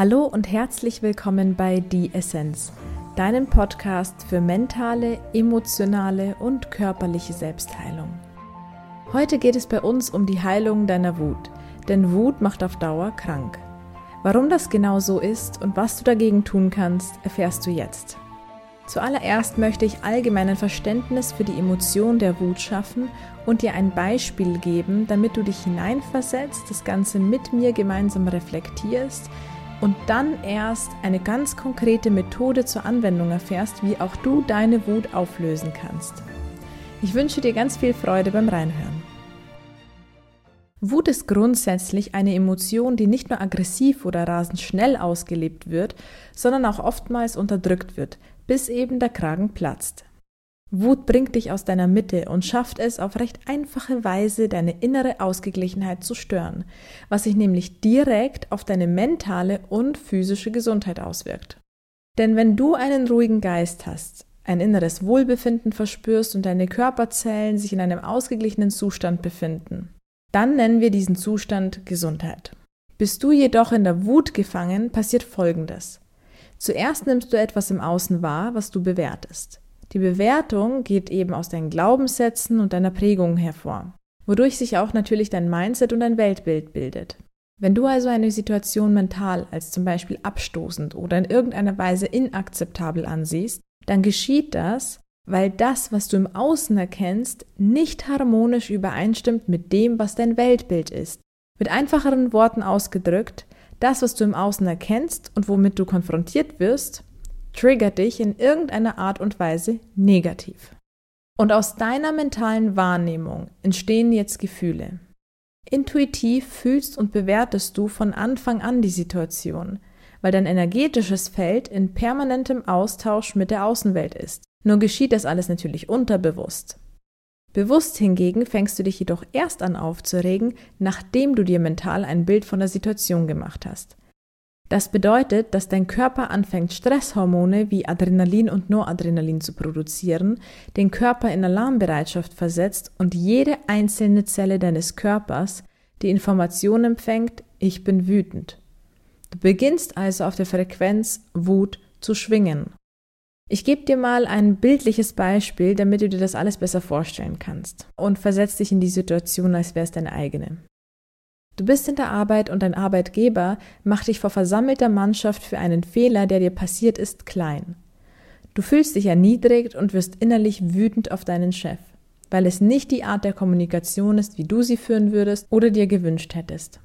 Hallo und herzlich willkommen bei Die Essenz, deinem Podcast für mentale, emotionale und körperliche Selbstheilung. Heute geht es bei uns um die Heilung deiner Wut, denn Wut macht auf Dauer krank. Warum das genau so ist und was du dagegen tun kannst, erfährst du jetzt. Zuallererst möchte ich allgemein ein Verständnis für die Emotion der Wut schaffen und dir ein Beispiel geben, damit du dich hineinversetzt, das Ganze mit mir gemeinsam reflektierst und dann erst eine ganz konkrete Methode zur Anwendung erfährst, wie auch du deine Wut auflösen kannst. Ich wünsche dir ganz viel Freude beim Reinhören. Wut ist grundsätzlich eine Emotion, die nicht nur aggressiv oder rasend schnell ausgelebt wird, sondern auch oftmals unterdrückt wird, bis eben der Kragen platzt. Wut bringt dich aus deiner Mitte und schafft es auf recht einfache Weise, deine innere Ausgeglichenheit zu stören, was sich nämlich direkt auf deine mentale und physische Gesundheit auswirkt. Denn wenn du einen ruhigen Geist hast, ein inneres Wohlbefinden verspürst und deine Körperzellen sich in einem ausgeglichenen Zustand befinden, dann nennen wir diesen Zustand Gesundheit. Bist du jedoch in der Wut gefangen, passiert Folgendes. Zuerst nimmst du etwas im Außen wahr, was du bewertest. Die Bewertung geht eben aus deinen Glaubenssätzen und deiner Prägung hervor, wodurch sich auch natürlich dein Mindset und dein Weltbild bildet. Wenn du also eine Situation mental als zum Beispiel abstoßend oder in irgendeiner Weise inakzeptabel ansiehst, dann geschieht das, weil das, was du im Außen erkennst, nicht harmonisch übereinstimmt mit dem, was dein Weltbild ist. Mit einfacheren Worten ausgedrückt, das, was du im Außen erkennst und womit du konfrontiert wirst, triggert dich in irgendeiner Art und Weise negativ. Und aus deiner mentalen Wahrnehmung entstehen jetzt Gefühle. Intuitiv fühlst und bewertest du von Anfang an die Situation, weil dein energetisches Feld in permanentem Austausch mit der Außenwelt ist. Nur geschieht das alles natürlich unterbewusst. Bewusst hingegen fängst du dich jedoch erst an aufzuregen, nachdem du dir mental ein Bild von der Situation gemacht hast. Das bedeutet, dass dein Körper anfängt, Stresshormone wie Adrenalin und Noradrenalin zu produzieren, den Körper in Alarmbereitschaft versetzt und jede einzelne Zelle deines Körpers die Information empfängt, ich bin wütend. Du beginnst also auf der Frequenz Wut zu schwingen ich gebe dir mal ein bildliches Beispiel, damit du dir das alles besser vorstellen kannst und versetz dich in die Situation, als wäre es deine eigene. Du bist in der Arbeit und dein Arbeitgeber macht dich vor versammelter Mannschaft für einen Fehler, der dir passiert ist, klein. Du fühlst dich erniedrigt und wirst innerlich wütend auf deinen Chef, weil es nicht die Art der Kommunikation ist, wie du sie führen würdest oder dir gewünscht hättest.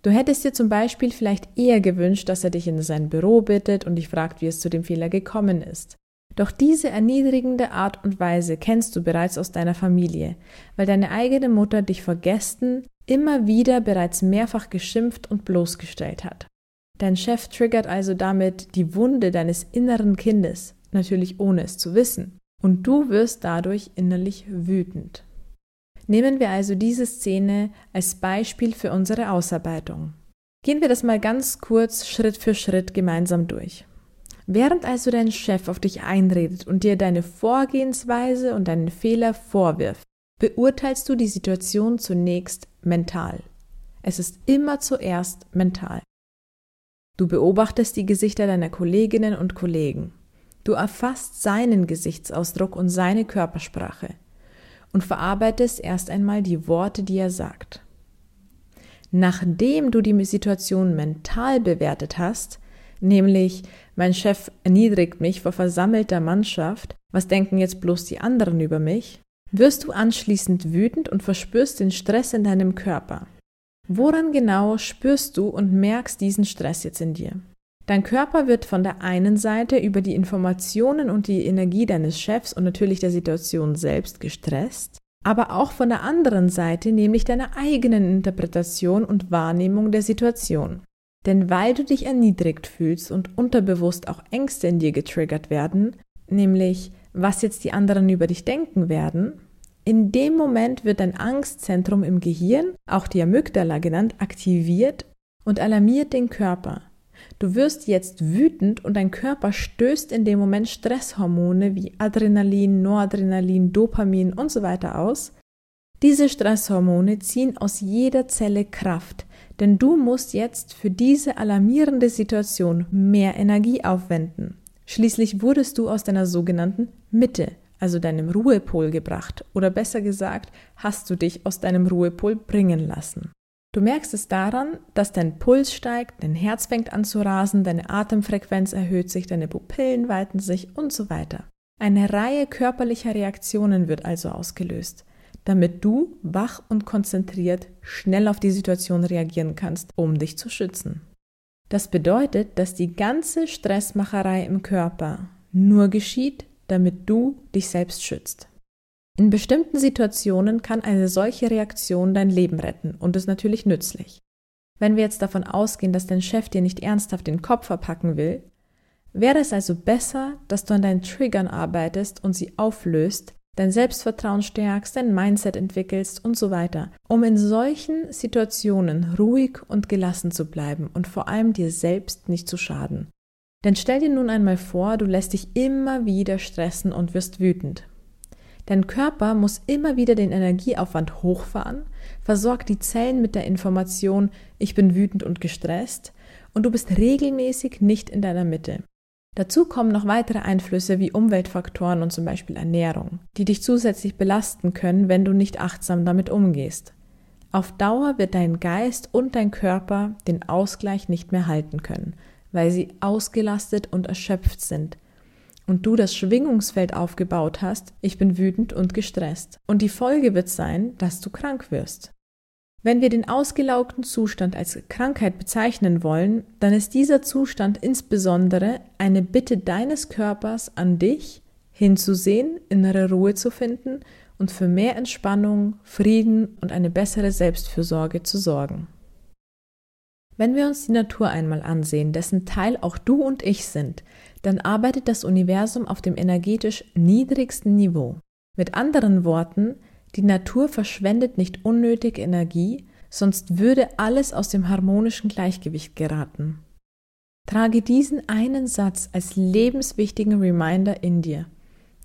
Du hättest dir zum Beispiel vielleicht eher gewünscht, dass er dich in sein Büro bittet und dich fragt, wie es zu dem Fehler gekommen ist. Doch diese erniedrigende Art und Weise kennst du bereits aus deiner Familie, weil deine eigene Mutter dich vor Gästen immer wieder bereits mehrfach geschimpft und bloßgestellt hat. Dein Chef triggert also damit die Wunde deines inneren Kindes, natürlich ohne es zu wissen, und du wirst dadurch innerlich wütend. Nehmen wir also diese Szene als Beispiel für unsere Ausarbeitung. Gehen wir das mal ganz kurz Schritt für Schritt gemeinsam durch. Während also dein Chef auf dich einredet und dir deine Vorgehensweise und deinen Fehler vorwirft, beurteilst du die Situation zunächst mental. Es ist immer zuerst mental. Du beobachtest die Gesichter deiner Kolleginnen und Kollegen. Du erfasst seinen Gesichtsausdruck und seine Körpersprache und verarbeitest erst einmal die Worte, die er sagt. Nachdem du die Situation mental bewertet hast, nämlich mein Chef erniedrigt mich vor versammelter Mannschaft, was denken jetzt bloß die anderen über mich, wirst du anschließend wütend und verspürst den Stress in deinem Körper. Woran genau spürst du und merkst diesen Stress jetzt in dir? Dein Körper wird von der einen Seite über die Informationen und die Energie deines Chefs und natürlich der Situation selbst gestresst, aber auch von der anderen Seite, nämlich deiner eigenen Interpretation und Wahrnehmung der Situation. Denn weil du dich erniedrigt fühlst und unterbewusst auch Ängste in dir getriggert werden, nämlich was jetzt die anderen über dich denken werden, in dem Moment wird dein Angstzentrum im Gehirn, auch die Amygdala genannt, aktiviert und alarmiert den Körper. Du wirst jetzt wütend und dein Körper stößt in dem Moment Stresshormone wie Adrenalin, Noradrenalin, Dopamin und so weiter aus. Diese Stresshormone ziehen aus jeder Zelle Kraft, Denn du musst jetzt für diese alarmierende Situation mehr Energie aufwenden. Schließlich wurdest du aus deiner sogenannten Mitte, also deinem Ruhepol gebracht, oder besser gesagt, hast du dich aus deinem Ruhepol bringen lassen. Du merkst es daran, dass dein Puls steigt, dein Herz fängt an zu rasen, deine Atemfrequenz erhöht sich, deine Pupillen weiten sich und so weiter. Eine Reihe körperlicher Reaktionen wird also ausgelöst, damit du wach und konzentriert schnell auf die Situation reagieren kannst, um dich zu schützen. Das bedeutet, dass die ganze Stressmacherei im Körper nur geschieht, damit du dich selbst schützt. In bestimmten Situationen kann eine solche Reaktion dein Leben retten und ist natürlich nützlich. Wenn wir jetzt davon ausgehen, dass dein Chef dir nicht ernsthaft den Kopf verpacken will, wäre es also besser, dass du an deinen Triggern arbeitest und sie auflöst, dein Selbstvertrauen stärkst, dein Mindset entwickelst und so weiter, um in solchen Situationen ruhig und gelassen zu bleiben und vor allem dir selbst nicht zu schaden. Denn stell dir nun einmal vor, du lässt dich immer wieder stressen und wirst wütend. Dein Körper muss immer wieder den Energieaufwand hochfahren, versorgt die Zellen mit der Information, ich bin wütend und gestresst, und du bist regelmäßig nicht in deiner Mitte. Dazu kommen noch weitere Einflüsse wie Umweltfaktoren und zum Beispiel Ernährung, die dich zusätzlich belasten können, wenn du nicht achtsam damit umgehst. Auf Dauer wird dein Geist und dein Körper den Ausgleich nicht mehr halten können, weil sie ausgelastet und erschöpft sind – und du das Schwingungsfeld aufgebaut hast, ich bin wütend und gestresst. Und die Folge wird sein, dass du krank wirst. Wenn wir den ausgelaugten Zustand als Krankheit bezeichnen wollen, dann ist dieser Zustand insbesondere eine Bitte deines Körpers an dich, hinzusehen, innere Ruhe zu finden und für mehr Entspannung, Frieden und eine bessere Selbstfürsorge zu sorgen. Wenn wir uns die Natur einmal ansehen, dessen Teil auch du und ich sind, dann arbeitet das Universum auf dem energetisch niedrigsten Niveau. Mit anderen Worten, die Natur verschwendet nicht unnötig Energie, sonst würde alles aus dem harmonischen Gleichgewicht geraten. Trage diesen einen Satz als lebenswichtigen Reminder in dir.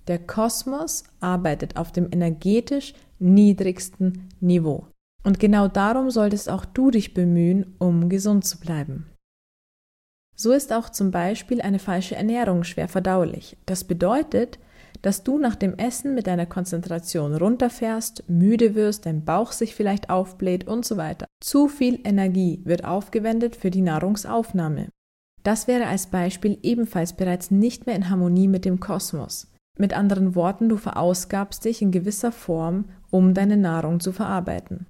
Der Kosmos arbeitet auf dem energetisch niedrigsten Niveau. Und genau darum solltest auch du dich bemühen, um gesund zu bleiben. So ist auch zum Beispiel eine falsche Ernährung schwer verdaulich. Das bedeutet, dass du nach dem Essen mit deiner Konzentration runterfährst, müde wirst, dein Bauch sich vielleicht aufbläht und so weiter. Zu viel Energie wird aufgewendet für die Nahrungsaufnahme. Das wäre als Beispiel ebenfalls bereits nicht mehr in Harmonie mit dem Kosmos. Mit anderen Worten, du verausgabst dich in gewisser Form, um deine Nahrung zu verarbeiten.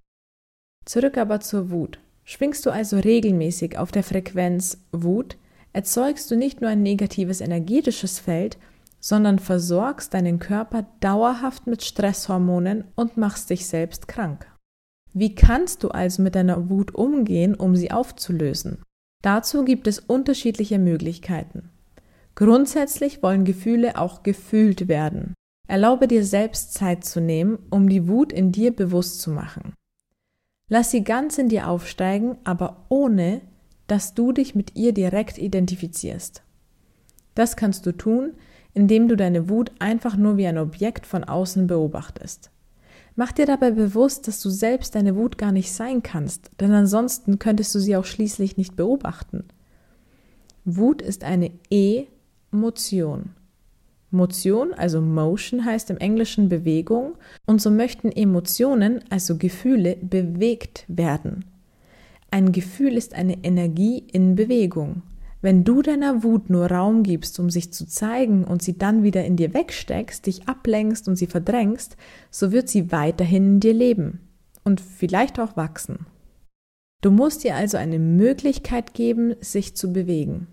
Zurück aber zur Wut. Schwingst du also regelmäßig auf der Frequenz Wut, erzeugst du nicht nur ein negatives energetisches Feld, sondern versorgst deinen Körper dauerhaft mit Stresshormonen und machst dich selbst krank. Wie kannst du also mit deiner Wut umgehen, um sie aufzulösen? Dazu gibt es unterschiedliche Möglichkeiten. Grundsätzlich wollen Gefühle auch gefühlt werden. Erlaube dir selbst Zeit zu nehmen, um die Wut in dir bewusst zu machen. Lass sie ganz in dir aufsteigen, aber ohne, dass du dich mit ihr direkt identifizierst. Das kannst du tun, indem du deine Wut einfach nur wie ein Objekt von außen beobachtest. Mach dir dabei bewusst, dass du selbst deine Wut gar nicht sein kannst, denn ansonsten könntest du sie auch schließlich nicht beobachten. Wut ist eine E-Motion. Motion, also Motion heißt im Englischen Bewegung, und so möchten Emotionen, also Gefühle, bewegt werden. Ein Gefühl ist eine Energie in Bewegung. Wenn du deiner Wut nur Raum gibst, um sich zu zeigen und sie dann wieder in dir wegsteckst, dich ablenkst und sie verdrängst, so wird sie weiterhin in dir leben und vielleicht auch wachsen. Du musst ihr also eine Möglichkeit geben, sich zu bewegen.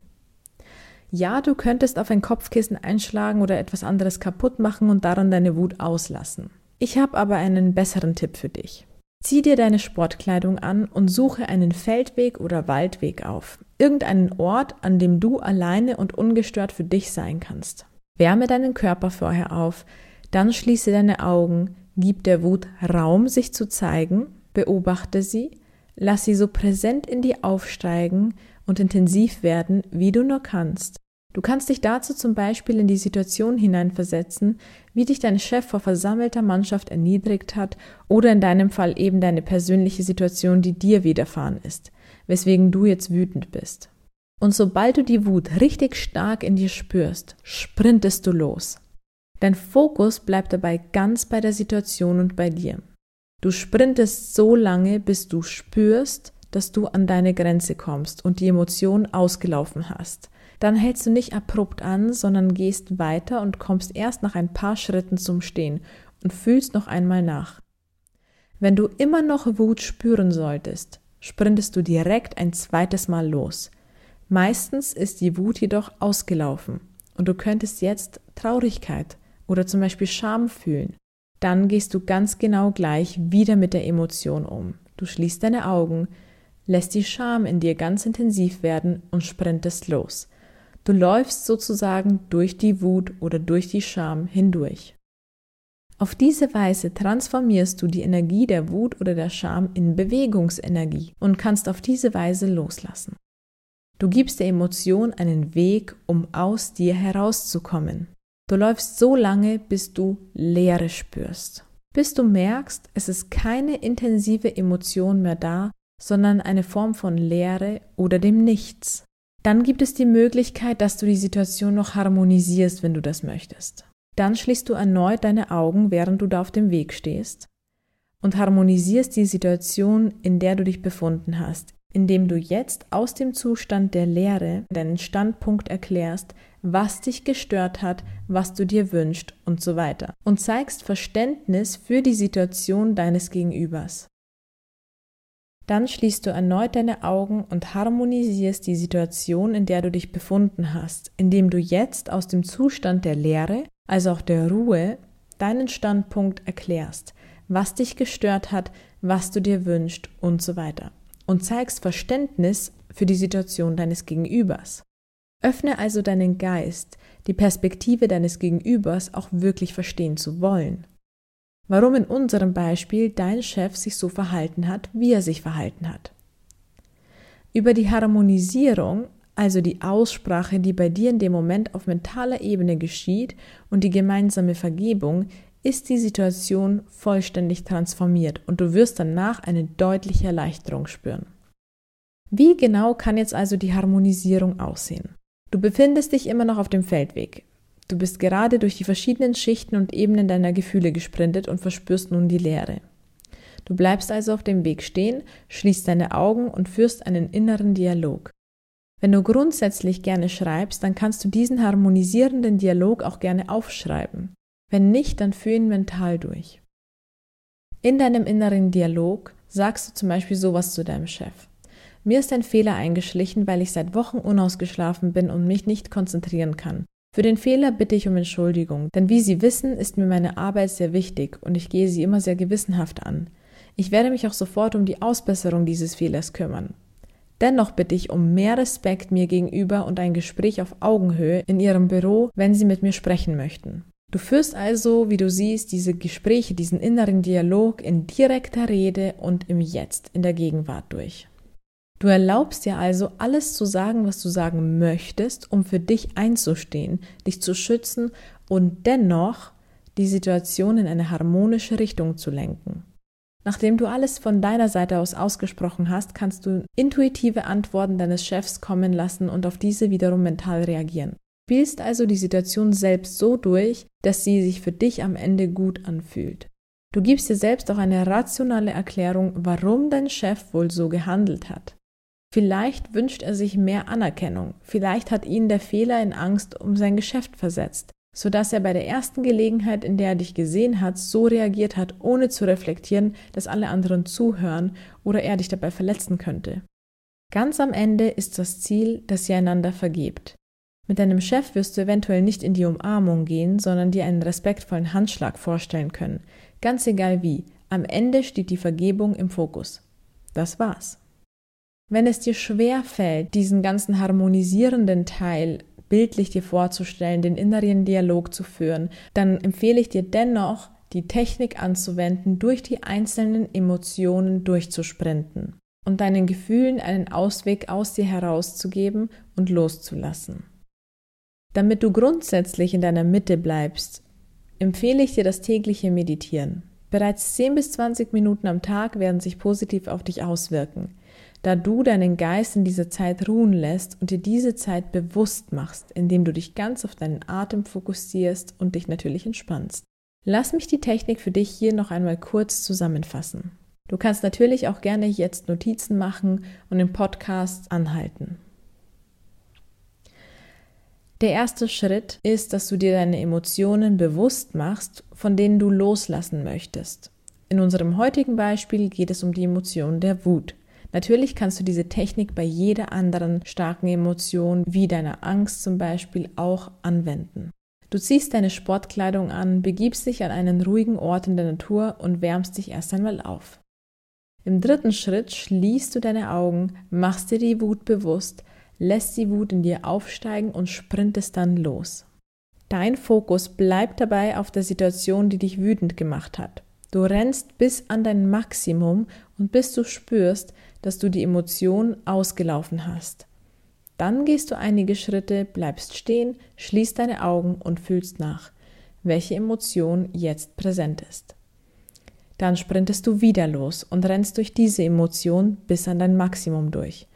Ja, du könntest auf ein Kopfkissen einschlagen oder etwas anderes kaputt machen und daran deine Wut auslassen. Ich habe aber einen besseren Tipp für dich. Zieh dir deine Sportkleidung an und suche einen Feldweg oder Waldweg auf. Irgendeinen Ort, an dem du alleine und ungestört für dich sein kannst. Wärme deinen Körper vorher auf, dann schließe deine Augen, gib der Wut Raum, sich zu zeigen, beobachte sie, lass sie so präsent in dir aufsteigen und intensiv werden, wie du nur kannst. Du kannst dich dazu zum Beispiel in die Situation hineinversetzen, wie dich dein Chef vor versammelter Mannschaft erniedrigt hat oder in deinem Fall eben deine persönliche Situation, die dir widerfahren ist. weswegen du jetzt wütend bist. Und sobald du die Wut richtig stark in dir spürst, sprintest du los. Dein Fokus bleibt dabei ganz bei der Situation und bei dir. Du sprintest so lange, bis du spürst, dass du an deine Grenze kommst und die Emotion ausgelaufen hast. Dann hältst du nicht abrupt an, sondern gehst weiter und kommst erst nach ein paar Schritten zum Stehen und fühlst noch einmal nach. Wenn du immer noch Wut spüren solltest, sprintest du direkt ein zweites Mal los. Meistens ist die Wut jedoch ausgelaufen und du könntest jetzt Traurigkeit oder zum Beispiel Scham fühlen. Dann gehst du ganz genau gleich wieder mit der Emotion um. Du schließt deine Augen, lässt die Scham in dir ganz intensiv werden und sprintest los. Du läufst sozusagen durch die Wut oder durch die Scham hindurch. Auf diese Weise transformierst du die Energie der Wut oder der Scham in Bewegungsenergie und kannst auf diese Weise loslassen. Du gibst der Emotion einen Weg, um aus dir herauszukommen. Du läufst so lange, bis du Leere spürst. Bis du merkst, es ist keine intensive Emotion mehr da, sondern eine Form von Leere oder dem Nichts. Dann gibt es die Möglichkeit, dass du die Situation noch harmonisierst, wenn du das möchtest. Dann schließt du erneut deine Augen, während du da auf dem Weg stehst und harmonisierst die Situation, in der du dich befunden hast, indem du jetzt aus dem Zustand der Leere deinen Standpunkt erklärst, was dich gestört hat, was du dir wünschst und so weiter und zeigst Verständnis für die Situation deines Gegenübers. Dann schließt du erneut deine Augen und harmonisierst die Situation, in der du dich befunden hast, indem du jetzt aus dem Zustand der Leere also auch der Ruhe, deinen Standpunkt erklärst, was dich gestört hat, was du dir wünschst und so weiter. Und zeigst Verständnis für die Situation deines Gegenübers. Öffne also deinen Geist, die Perspektive deines Gegenübers auch wirklich verstehen zu wollen. Warum in unserem Beispiel dein Chef sich so verhalten hat, wie er sich verhalten hat. Über die Harmonisierung also die Aussprache, die bei dir in dem Moment auf mentaler Ebene geschieht und die gemeinsame Vergebung, ist die Situation vollständig transformiert und du wirst danach eine deutliche Erleichterung spüren. Wie genau kann jetzt also die Harmonisierung aussehen? Du befindest dich immer noch auf dem Feldweg. Du bist gerade durch die verschiedenen Schichten und Ebenen deiner Gefühle gesprintet und verspürst nun die Leere. Du bleibst also auf dem Weg stehen, schließt deine Augen und führst einen inneren Dialog. Wenn du grundsätzlich gerne schreibst, dann kannst du diesen harmonisierenden Dialog auch gerne aufschreiben. Wenn nicht, dann führ ihn mental durch. In deinem inneren Dialog sagst du zum Beispiel sowas zu deinem Chef. Mir ist ein Fehler eingeschlichen, weil ich seit Wochen unausgeschlafen bin und mich nicht konzentrieren kann. Für den Fehler bitte ich um Entschuldigung, denn wie Sie wissen, ist mir meine Arbeit sehr wichtig und ich gehe sie immer sehr gewissenhaft an. Ich werde mich auch sofort um die Ausbesserung dieses Fehlers kümmern. Dennoch bitte ich um mehr Respekt mir gegenüber und ein Gespräch auf Augenhöhe in Ihrem Büro, wenn Sie mit mir sprechen möchten. Du führst also, wie du siehst, diese Gespräche, diesen inneren Dialog in direkter Rede und im Jetzt, in der Gegenwart durch. Du erlaubst dir also, alles zu sagen, was du sagen möchtest, um für dich einzustehen, dich zu schützen und dennoch die Situation in eine harmonische Richtung zu lenken. Nachdem du alles von deiner Seite aus ausgesprochen hast, kannst du intuitive Antworten deines Chefs kommen lassen und auf diese wiederum mental reagieren. Spielst also die Situation selbst so durch, dass sie sich für dich am Ende gut anfühlt. Du gibst dir selbst auch eine rationale Erklärung, warum dein Chef wohl so gehandelt hat. Vielleicht wünscht er sich mehr Anerkennung, vielleicht hat ihn der Fehler in Angst um sein Geschäft versetzt, so dass er bei der ersten Gelegenheit, in der er dich gesehen hat, so reagiert hat, ohne zu reflektieren, dass alle anderen zuhören oder er dich dabei verletzen könnte. Ganz am Ende ist das Ziel, dass ihr einander vergebt. Mit deinem Chef wirst du eventuell nicht in die Umarmung gehen, sondern dir einen respektvollen Handschlag vorstellen können. Ganz egal wie, am Ende steht die Vergebung im Fokus. Das war's. Wenn es dir schwer fällt, diesen ganzen harmonisierenden Teil bildlich dir vorzustellen, den inneren Dialog zu führen, dann empfehle ich dir dennoch, die Technik anzuwenden, durch die einzelnen Emotionen durchzusprinten und deinen Gefühlen einen Ausweg aus dir herauszugeben und loszulassen. Damit du grundsätzlich in deiner Mitte bleibst, empfehle ich dir das tägliche Meditieren. Bereits 10 bis 20 Minuten am Tag werden sich positiv auf dich auswirken. Da du deinen Geist in dieser Zeit ruhen lässt und dir diese Zeit bewusst machst, indem du dich ganz auf deinen Atem fokussierst und dich natürlich entspannst. Lass mich die Technik für dich hier noch einmal kurz zusammenfassen. Du kannst natürlich auch gerne jetzt Notizen machen und den Podcast anhalten. Der erste Schritt ist, dass du dir deine Emotionen bewusst machst, von denen du loslassen möchtest. In unserem heutigen Beispiel geht es um die Emotion der Wut. Natürlich kannst du diese Technik bei jeder anderen starken Emotion, wie deiner Angst zum Beispiel, auch anwenden. Du ziehst deine Sportkleidung an, begibst dich an einen ruhigen Ort in der Natur und wärmst dich erst einmal auf. Im dritten Schritt schließt du deine Augen, machst dir die Wut bewusst, lässt die Wut in dir aufsteigen und sprintest dann los. Dein Fokus bleibt dabei auf der Situation, die dich wütend gemacht hat. Du rennst bis an dein Maximum und bis du spürst, dass du die Emotion ausgelaufen hast. Dann gehst du einige Schritte, bleibst stehen, schließt deine Augen und fühlst nach, welche Emotion jetzt präsent ist. Dann sprintest du wieder los und rennst durch diese Emotion bis an dein Maximum durch.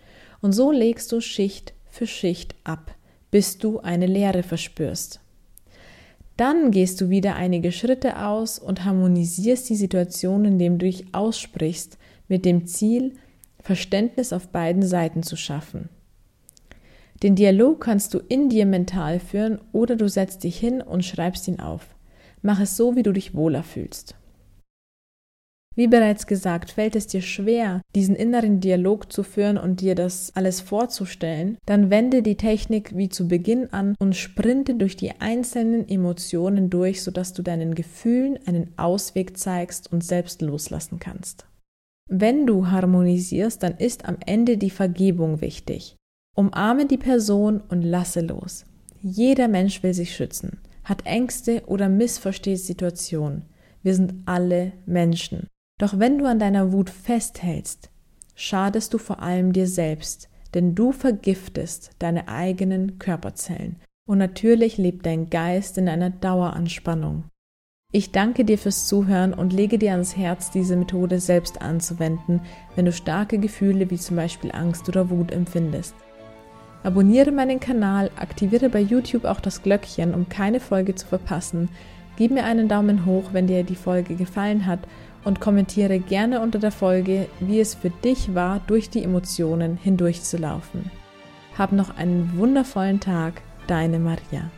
Und so legst du Schicht für Schicht ab, bis du eine Leere verspürst. Dann gehst du wieder einige Schritte aus und harmonisierst die Situation, indem du dich aussprichst, mit dem Ziel, Verständnis auf beiden Seiten zu schaffen. Den Dialog kannst du in dir mental führen oder du setzt dich hin und schreibst ihn auf. Mach es so, wie du dich wohler fühlst. Wie bereits gesagt, fällt es dir schwer, diesen inneren Dialog zu führen und dir das alles vorzustellen, dann wende die Technik wie zu Beginn an und sprinte durch die einzelnen Emotionen durch, sodass du deinen Gefühlen einen Ausweg zeigst und selbst loslassen kannst. Wenn du harmonisierst, dann ist am Ende die Vergebung wichtig. Umarme die Person und lasse los. Jeder Mensch will sich schützen, hat Ängste oder missversteht Situationen. Wir sind alle Menschen. Doch wenn du an deiner Wut festhältst, schadest du vor allem dir selbst, denn du vergiftest deine eigenen Körperzellen. Und natürlich lebt dein Geist in einer Daueranspannung. Ich danke dir fürs Zuhören und lege dir ans Herz, diese Methode selbst anzuwenden, wenn du starke Gefühle wie zum Beispiel Angst oder Wut empfindest. Abonniere meinen Kanal, aktiviere bei YouTube auch das Glöckchen, um keine Folge zu verpassen. Gib mir einen Daumen hoch, wenn dir die Folge gefallen hat und kommentiere gerne unter der Folge, wie es für dich war, durch die Emotionen hindurchzulaufen. Hab noch einen wundervollen Tag, deine Maria.